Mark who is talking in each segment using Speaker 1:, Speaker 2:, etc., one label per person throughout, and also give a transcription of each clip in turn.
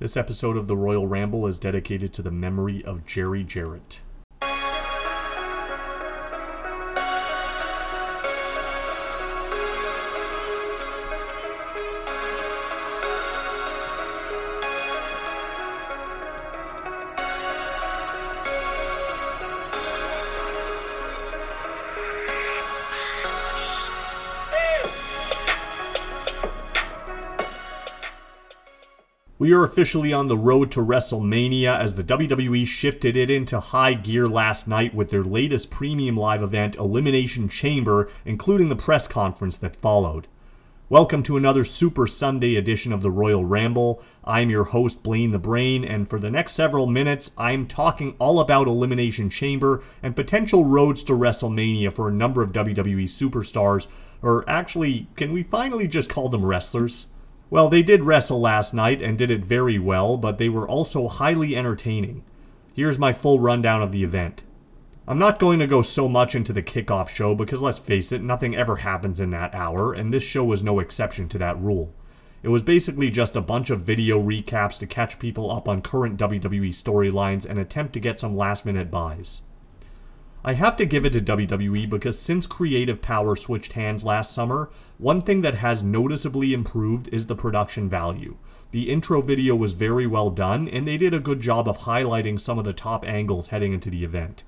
Speaker 1: This episode of the Royal Ramble is dedicated to the memory of Jerry Jarrett. We are officially on the road to WrestleMania as the WWE shifted it into high gear last night with their latest premium live event, Elimination Chamber, including the press conference that followed. Welcome to another Super Sunday edition of the Royal Ramble. I'm your host, Blaine the Brain, and for the next several minutes, I'm talking all about Elimination Chamber and potential roads to WrestleMania for a number of WWE superstars, or actually, can we finally just call them wrestlers? Well, they did wrestle last night and did it very well, but they were also highly entertaining. Here's my full rundown of the event. I'm not going to go so much into the kickoff show because let's face it, nothing ever happens in that hour, and this show was no exception to that rule. It was basically just a bunch of video recaps to catch people up on current WWE storylines and attempt to get some last minute buys. I have to give it to WWE because since creative power switched hands last summer, one thing that has noticeably improved is the production value. The intro video was very well done, and they did a good job of highlighting some of the top angles heading into the event.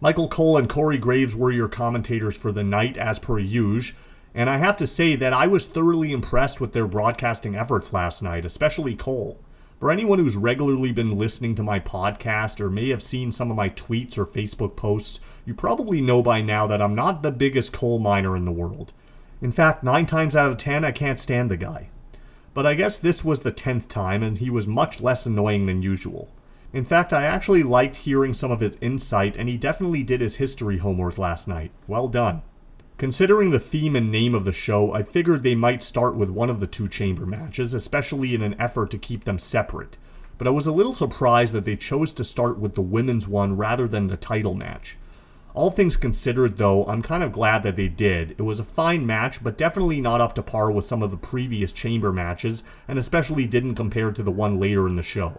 Speaker 1: Michael Cole and Corey Graves were your commentators for the night, as per usual, and I have to say that I was thoroughly impressed with their broadcasting efforts last night, especially Cole. For anyone who's regularly been listening to my podcast or may have seen some of my tweets or Facebook posts, you probably know by now that I'm not the biggest coal miner in the world. In fact, 9 times out of 10, I can't stand the guy. But I guess this was the 10th time, and he was much less annoying than usual. In fact, I actually liked hearing some of his insight, and he definitely did his history homework last night. Well done. Considering the theme and name of the show, I figured they might start with one of the two chamber matches, especially in an effort to keep them separate. But I was a little surprised that they chose to start with the women's one rather than the title match. All things considered, though, I'm kind of glad that they did. It was a fine match, but definitely not up to par with some of the previous chamber matches, and especially didn't compare to the one later in the show.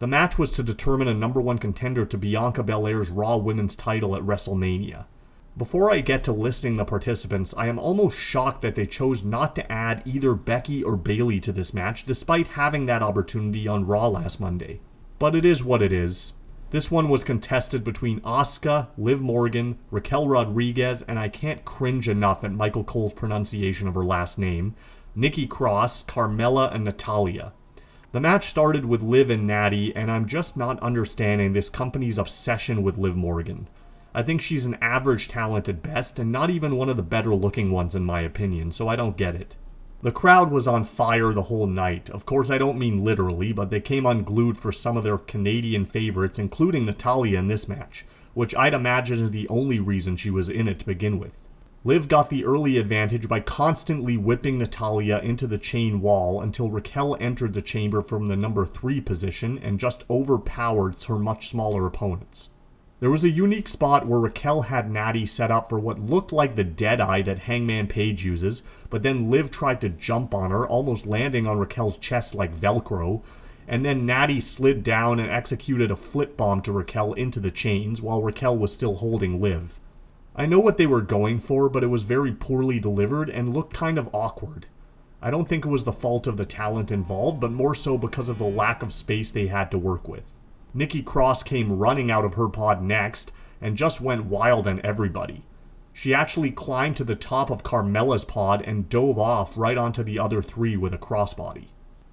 Speaker 1: The match was to determine a number one contender to Bianca Belair's Raw Women's title at WrestleMania. Before I get to listing the participants, I am almost shocked that they chose not to add either Becky or Bayley to this match despite having that opportunity on Raw last Monday. But it is what it is. This one was contested between Asuka, Liv Morgan, Raquel Rodriguez, and I can't cringe enough at Michael Cole's pronunciation of her last name, Nikki Cross, Carmella, and Natalya. The match started with Liv and Natty, and I'm just not understanding this company's obsession with Liv Morgan. I think she's an average talent at best, and not even one of the better looking ones in my opinion, so I don't get it. The crowd was on fire the whole night. Of course, I don't mean literally, but they came unglued for some of their Canadian favorites, including Natalya in this match, which I'd imagine is the only reason she was in it to begin with. Liv got the early advantage by constantly whipping Natalya into the chain wall until Raquel entered the chamber from the number 3 position and just overpowered her much smaller opponents. There was a unique spot where Raquel had Natty set up for what looked like the dead eye that Hangman Page uses, but then Liv tried to jump on her, almost landing on Raquel's chest like Velcro. And then Natty slid down and executed a flip bomb to Raquel into the chains while Raquel was still holding Liv. I know what they were going for, but it was very poorly delivered and looked kind of awkward. I don't think it was the fault of the talent involved, but more so because of the lack of space they had to work with. Nikki Cross came running out of her pod next and just went wild on everybody. She actually climbed to the top of Carmella's pod and dove off right onto the other three with a crossbody.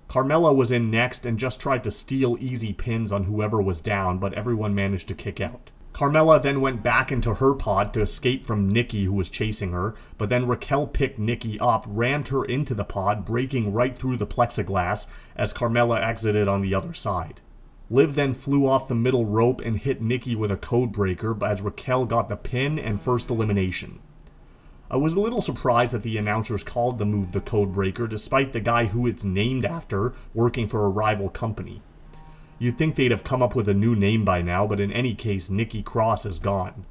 Speaker 1: Carmella was in next and just tried to steal easy pins on whoever was down, but everyone managed to kick out. Carmella then went back into her pod to escape from Nikki, who was chasing her, but then Raquel picked Nikki up, rammed her into the pod, breaking right through the plexiglass as Carmella exited on the other side. Liv then flew off the middle rope and hit Nikki with a code breaker as Raquel got the pin and first elimination. I was a little surprised that the announcers called the move the code breaker despite the guy who it's named after working for a rival company. You'd think they'd have come up with a new name by now, but in any case, Nikki Cross is gone.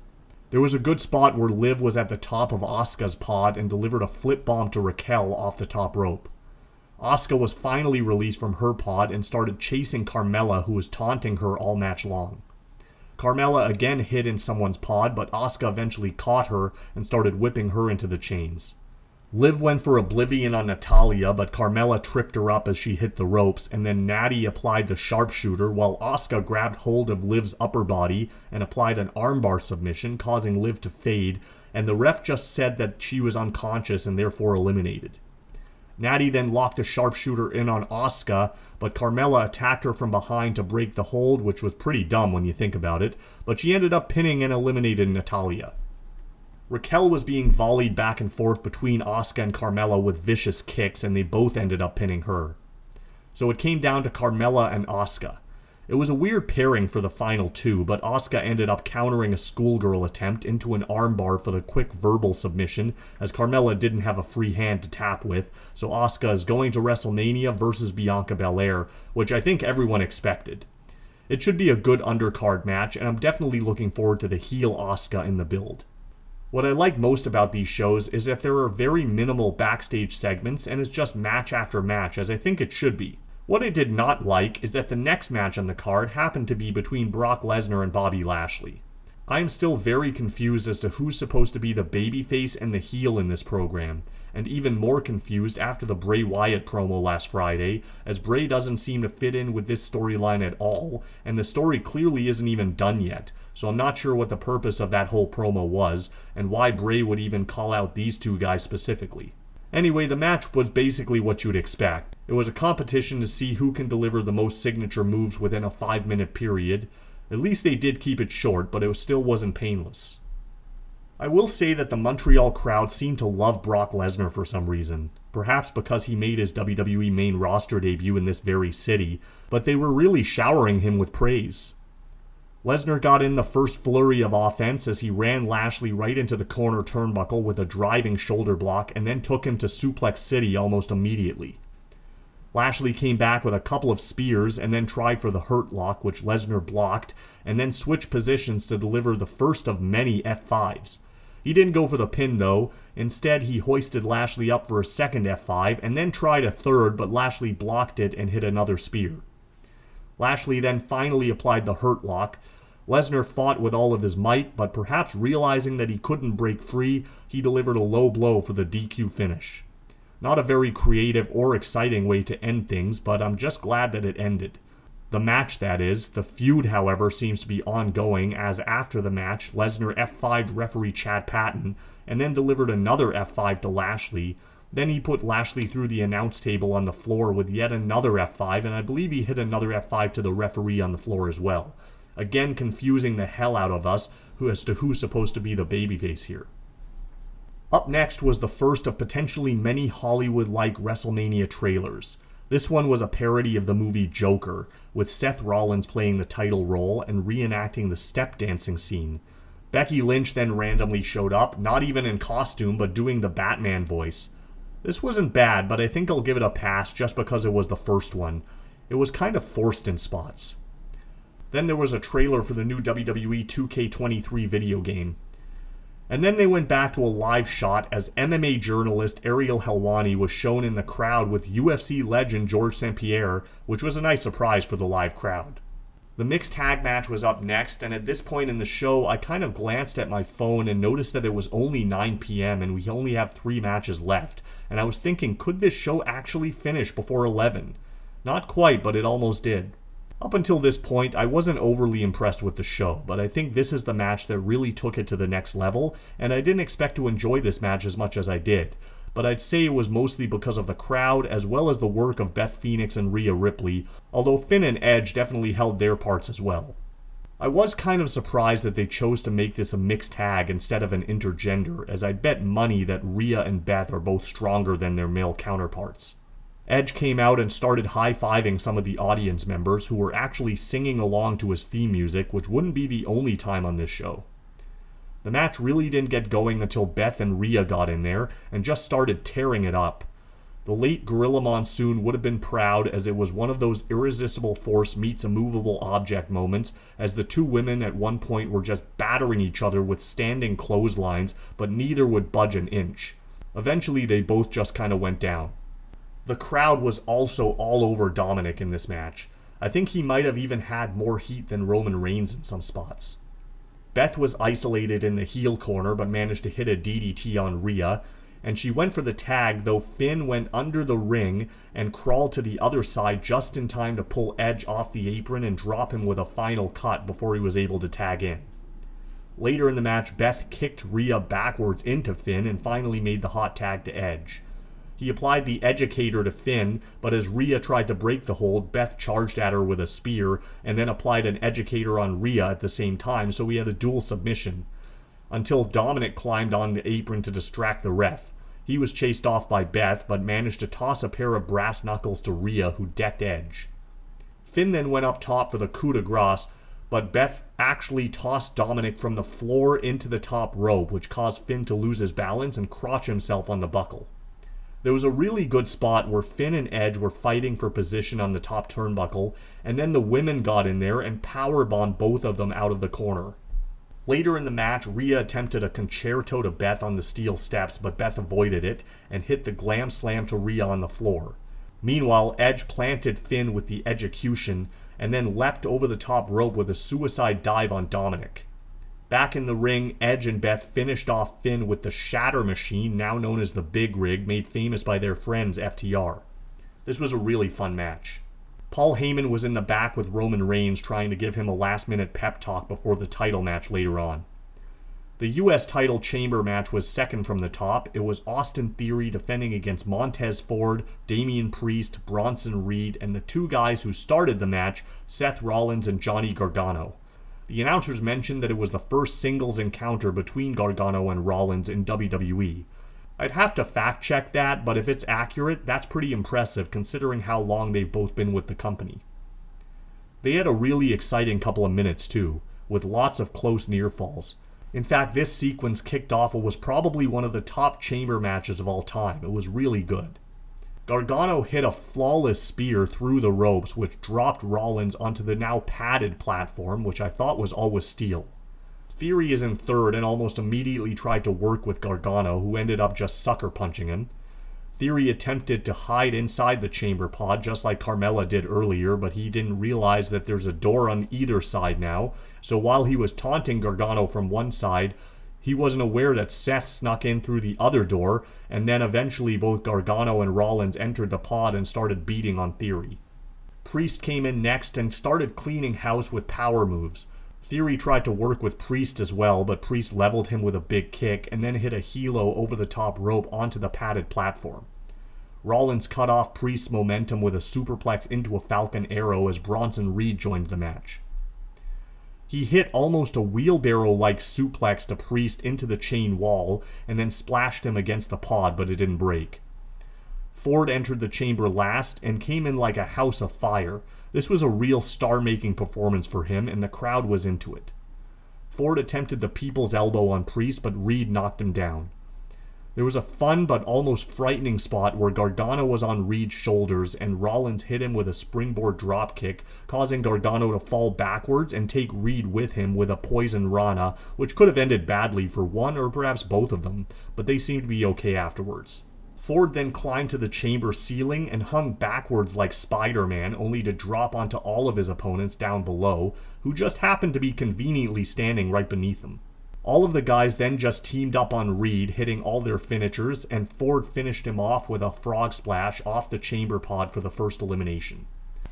Speaker 1: There was a good spot where Liv was at the top of Asuka's pod and delivered a flip bomb to Raquel off the top rope. Asuka was finally released from her pod and started chasing Carmella, who was taunting her all match long. Carmella again hid in someone's pod, but Asuka eventually caught her and started whipping her into the chains. Liv went for Oblivion on Natalya, but Carmella tripped her up as she hit the ropes, and then Natty applied the sharpshooter while Asuka grabbed hold of Liv's upper body and applied an armbar submission, causing Liv to fade, and the ref just said that she was unconscious and therefore eliminated. Natty then locked a sharpshooter in on Asuka, but Carmella attacked her from behind to break the hold, which was pretty dumb when you think about it, but she ended up pinning and eliminated Natalya. Raquel was being volleyed back and forth between Asuka and Carmella with vicious kicks, and they both ended up pinning her. So it came down to Carmella and Asuka. It was a weird pairing for the final two, but Asuka ended up countering a schoolgirl attempt into an armbar for the quick verbal submission, as Carmella didn't have a free hand to tap with, so Asuka is going to WrestleMania versus Bianca Belair, which I think everyone expected. It should be a good undercard match, and I'm definitely looking forward to the heel Asuka in the build. What I like most about these shows is that there are very minimal backstage segments and it's just match after match, as I think it should be. What I did not like is that the next match on the card happened to be between Brock Lesnar and Bobby Lashley. I am still very confused as to who's supposed to be the babyface and the heel in this program, and even more confused after the Bray Wyatt promo last Friday, as Bray doesn't seem to fit in with this storyline at all, and the story clearly isn't even done yet, so I'm not sure what the purpose of that whole promo was, and why Bray would even call out these two guys specifically. Anyway, the match was basically what you'd expect. It was a competition to see who can deliver the most signature moves within a 5 minute period. At least they did keep it short, but it still wasn't painless. I will say that the Montreal crowd seemed to love Brock Lesnar for some reason. Perhaps because he made his WWE main roster debut in this very city, but they were really showering him with praise. Lesnar got in the first flurry of offense as he ran Lashley right into the corner turnbuckle with a driving shoulder block and then took him to Suplex City almost immediately. Lashley came back with a couple of spears and then tried for the hurt lock, which Lesnar blocked, and then switched positions to deliver the first of many F5s. He didn't go for the pin though. Instead, he hoisted Lashley up for a second F5 and then tried a third, but Lashley blocked it and hit another spear. Lashley then finally applied the hurt lock, Lesnar fought with all of his might, but perhaps realizing that he couldn't break free, he delivered a low blow for the DQ finish. Not a very creative or exciting way to end things, but I'm just glad that it ended. The match, that is. The feud, however, seems to be ongoing, as after the match, Lesnar F5'd referee Chad Patton, and then delivered another F5 to Lashley. Then he put Lashley through the announce table on the floor with yet another F5, and I believe he hit another F5 to the referee on the floor as well again confusing the hell out of us as to who's supposed to be the babyface here. Up next was the first of potentially many Hollywood like WrestleMania trailers. This one was a parody of the movie Joker, with Seth Rollins playing the title role and reenacting the step dancing scene. Becky Lynch then randomly showed up, not even in costume, but doing the Batman voice. This wasn't bad, but I think I'll give it a pass just because it was the first one. It was kind of forced in spots. Then there was a trailer for the new WWE 2K23 video game. And then they went back to a live shot as MMA journalist Ariel Helwani was shown in the crowd with UFC legend George St. Pierre, which was a nice surprise for the live crowd. The mixed tag match was up next, and at this point in the show, I kind of glanced at my phone and noticed that it was only 9 p.m. and we only have three matches left. And I was thinking, could this show actually finish before 11? Not quite, but it almost did. Up until this point, I wasn't overly impressed with the show, but I think this is the match that really took it to the next level, and I didn't expect to enjoy this match as much as I did. But I'd say it was mostly because of the crowd as well as the work of Beth Phoenix and Rhea Ripley, although Finn and Edge definitely held their parts as well. I was kind of surprised that they chose to make this a mixed tag instead of an intergender, as I'd bet money that Rhea and Beth are both stronger than their male counterparts. Edge came out and started high fiving some of the audience members who were actually singing along to his theme music, which wouldn't be the only time on this show. The match really didn't get going until Beth and Rhea got in there and just started tearing it up. The late Gorilla Monsoon would have been proud as it was one of those irresistible force meets a movable object moments as the two women at one point were just battering each other with standing clotheslines, but neither would budge an inch. Eventually, they both just kind of went down. The crowd was also all over Dominic in this match. I think he might have even had more heat than Roman Reigns in some spots. Beth was isolated in the heel corner but managed to hit a DDT on Rhea, and she went for the tag, though Finn went under the ring and crawled to the other side just in time to pull Edge off the apron and drop him with a final cut before he was able to tag in. Later in the match, Beth kicked Rhea backwards into Finn and finally made the hot tag to Edge. He applied the Edgecator to Finn, but as Rhea tried to break the hold, Beth charged at her with a spear and then applied an Edgecator on Rhea at the same time, so we had a dual submission. Until Dominic climbed on the apron to distract the ref. He was chased off by Beth, but managed to toss a pair of brass knuckles to Rhea, who decked Edge. Finn then went up top for the coup de grace, but Beth actually tossed Dominic from the floor into the top rope, which caused Finn to lose his balance and crotch himself on the buckle. There was a really good spot where Finn and Edge were fighting for position on the top turnbuckle, and then the women got in there and powerbombed both of them out of the corner. Later in the match, Rhea attempted a concerto to Beth on the steel steps, but Beth avoided it and hit the glam slam to Rhea on the floor. Meanwhile, Edge planted Finn with the execution and then leapt over the top rope with a suicide dive on Dominic. Back in the ring, Edge and Beth finished off Finn with the Shatter Machine, now known as the Big Rig, made famous by their friends FTR. This was a really fun match. Paul Heyman was in the back with Roman Reigns trying to give him a last minute pep talk before the title match later on. The US title chamber match was second from the top. It was Austin Theory defending against Montez Ford, Damian Priest, Bronson Reed, and the two guys who started the match, Seth Rollins and Johnny Gargano. The announcers mentioned that it was the first singles encounter between Gargano and Rollins in WWE. I'd have to fact check that, but if it's accurate, that's pretty impressive considering how long they've both been with the company. They had a really exciting couple of minutes too, with lots of close near falls. In fact, this sequence kicked off what was probably one of the top chamber matches of all time. It was really good. Gargano hit a flawless spear through the ropes, which dropped Rollins onto the now padded platform, which I thought was always steel. Theory is in third and almost immediately tried to work with Gargano, who ended up just sucker punching him. Theory attempted to hide inside the chamber pod just like Carmella did earlier, but he didn't realize that there's a door on either side now. So while he was taunting Gargano from one side, he wasn't aware that Seth snuck in through the other door, and then eventually both Gargano and Rollins entered the pod and started beating on Theory. Priest came in next and started cleaning house with power moves. Theory tried to work with Priest as well, but Priest leveled him with a big kick and then hit a helo over the top rope onto the padded platform. Rollins cut off Priest's momentum with a superplex into a Falcon Arrow as Bronson Reed joined the match. He hit almost a wheelbarrow like suplex to Priest into the chain wall and then splashed him against the pod, but it didn't break. Ford entered the chamber last and came in like a house of fire, this was a real star making performance for him, and the crowd was into it. Ford attempted the people's elbow on Priest, but Reed knocked him down. There was a fun but almost frightening spot where Gargano was on Reed's shoulders and Rollins hit him with a springboard dropkick, causing Gargano to fall backwards and take Reed with him with a poison Rana, which could have ended badly for one or perhaps both of them, but they seemed to be okay afterwards. Ford then climbed to the chamber ceiling and hung backwards like Spider Man, only to drop onto all of his opponents down below, who just happened to be conveniently standing right beneath him. All of the guys then just teamed up on Reed, hitting all their finishers, and Ford finished him off with a frog splash off the chamber pod for the first elimination.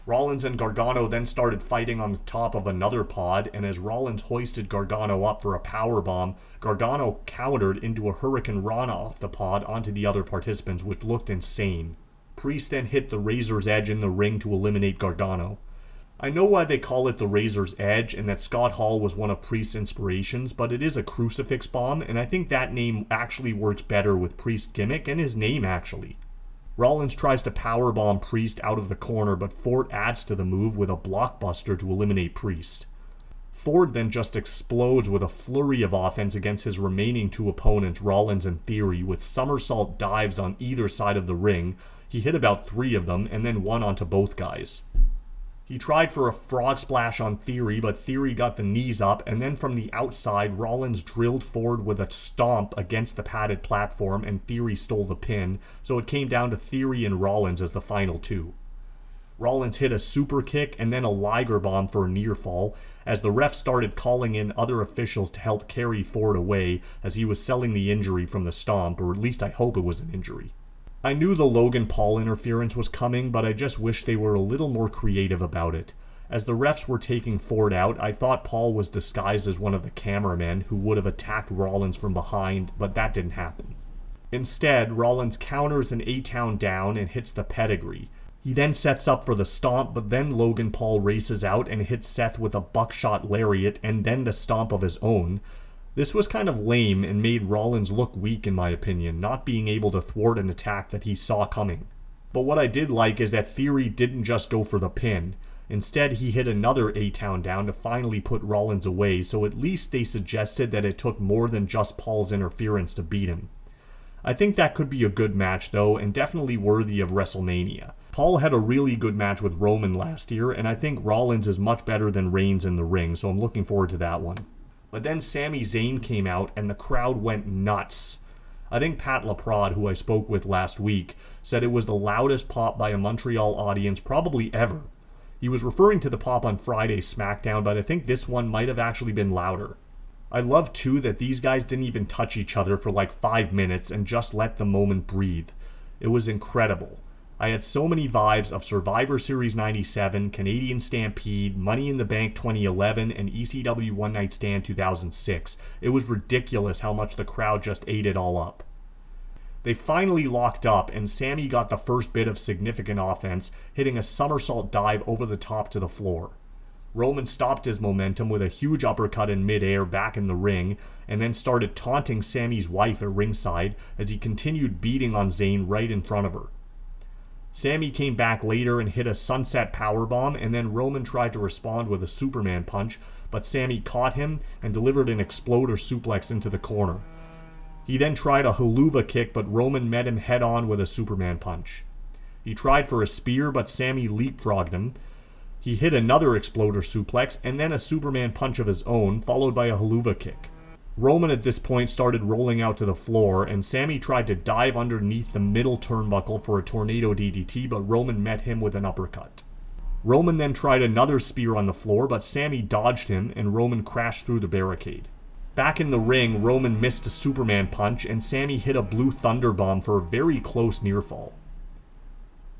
Speaker 1: Rollins and Gargano then started fighting on the top of another pod, and as Rollins hoisted Gargano up for a power bomb, Gargano countered into a Hurricane Rana off the pod onto the other participants, which looked insane. Priest then hit the Razor's Edge in the ring to eliminate Gargano. I know why they call it the Razor's Edge and that Scott Hall was one of Priest's inspirations, but it is a crucifix bomb, and I think that name actually works better with Priest's gimmick and his name actually. Rollins tries to powerbomb Priest out of the corner, but Ford adds to the move with a blockbuster to eliminate Priest. Ford then just explodes with a flurry of offense against his remaining two opponents, Rollins and Theory, with somersault dives on either side of the ring. He hit about three of them and then one onto both guys. He tried for a frog splash on Theory, but Theory got the knees up, and then from the outside, Rollins drilled forward with a stomp against the padded platform, and Theory stole the pin, so it came down to Theory and Rollins as the final two. Rollins hit a super kick and then a Liger bomb for a near fall, as the ref started calling in other officials to help carry Ford away as he was selling the injury from the stomp, or at least I hope it was an injury. I knew the Logan Paul interference was coming, but I just wish they were a little more creative about it. As the refs were taking Ford out, I thought Paul was disguised as one of the cameramen who would have attacked Rollins from behind, but that didn't happen. Instead, Rollins counters an A Town down and hits the pedigree. He then sets up for the stomp, but then Logan Paul races out and hits Seth with a buckshot lariat and then the stomp of his own, this was kind of lame and made Rollins look weak, in my opinion, not being able to thwart an attack that he saw coming. But what I did like is that Theory didn't just go for the pin. Instead, he hit another A Town down to finally put Rollins away, so at least they suggested that it took more than just Paul's interference to beat him. I think that could be a good match, though, and definitely worthy of WrestleMania. Paul had a really good match with Roman last year, and I think Rollins is much better than Reigns in the ring, so I'm looking forward to that one. But then Sami Zayn came out and the crowd went nuts. I think Pat LaPrade, who I spoke with last week, said it was the loudest pop by a Montreal audience probably ever. He was referring to the pop on Friday SmackDown, but I think this one might have actually been louder. I love too that these guys didn't even touch each other for like five minutes and just let the moment breathe. It was incredible. I had so many vibes of Survivor Series 97, Canadian Stampede, Money in the Bank 2011, and ECW One Night Stand 2006. It was ridiculous how much the crowd just ate it all up. They finally locked up, and Sami got the first bit of significant offense, hitting a somersault dive over the top to the floor. Roman stopped his momentum with a huge uppercut in midair back in the ring, and then started taunting Sami's wife at ringside as he continued beating on Zayn right in front of her. Sami came back later and hit a sunset powerbomb, and then Roman tried to respond with a Superman punch, but Sami caught him and delivered an exploder suplex into the corner. He then tried a Helluva kick, but Roman met him head on with a Superman punch. He tried for a spear, but Sami leapfrogged him. He hit another exploder suplex and then a Superman punch of his own, followed by a Helluva kick. Roman at this point started rolling out to the floor, and Sami tried to dive underneath the middle turnbuckle for a tornado DDT, but Roman met him with an uppercut. Roman then tried another spear on the floor, but Sami dodged him, and Roman crashed through the barricade. Back in the ring, Roman missed a Superman punch, and Sami hit a blue thunder bomb for a very close near fall.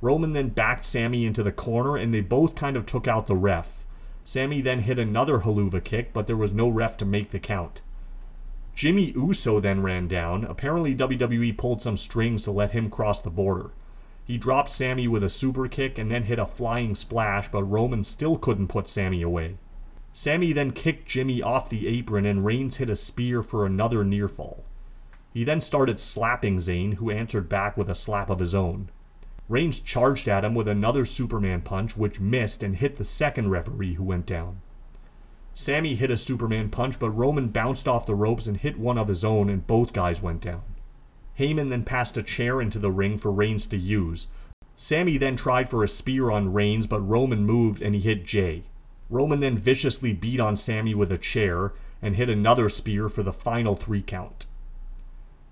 Speaker 1: Roman then backed Sami into the corner, and they both kind of took out the ref. Sami then hit another Helluva kick, but there was no ref to make the count. Jimmy Uso then ran down. Apparently, WWE pulled some strings to let him cross the border. He dropped Sami with a super kick and then hit a flying splash, but Roman still couldn't put Sami away. Sami then kicked Jimmy off the apron and Reigns hit a spear for another near fall. He then started slapping Zayn, who answered back with a slap of his own. Reigns charged at him with another Superman punch, which missed and hit the second referee, who went down. Sami hit a Superman punch, but Roman bounced off the ropes and hit one of his own, and both guys went down. Heyman then passed a chair into the ring for Reigns to use. Sami then tried for a spear on Reigns, but Roman moved and he hit Jey. Roman then viciously beat on Sami with a chair and hit another spear for the final three count.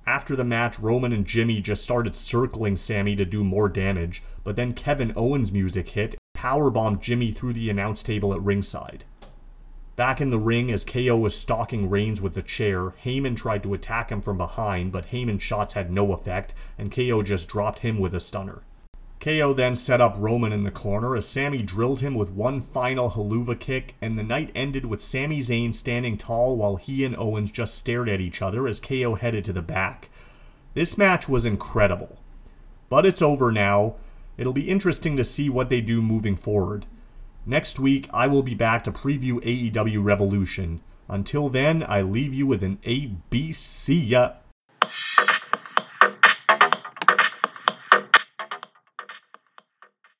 Speaker 1: After the match, Roman and Jimmy just started circling Sami to do more damage, but then Kevin Owens' music hit, powerbombed Jimmy through the announce table at ringside. Back in the ring, as KO was stalking Reigns with the chair, Heyman tried to attack him from behind, but Heyman's shots had no effect, and KO just dropped him with a stunner. KO then set up Roman in the corner as Sami drilled him with one final Helluva kick, and the night ended with Sami Zayn standing tall while he and Owens just stared at each other as KO headed to the back. This match was incredible. But it's over now. It'll be interesting to see what they do moving forward. Next week, I will be back to preview AEW Revolution. Until then, I leave you with an ABC.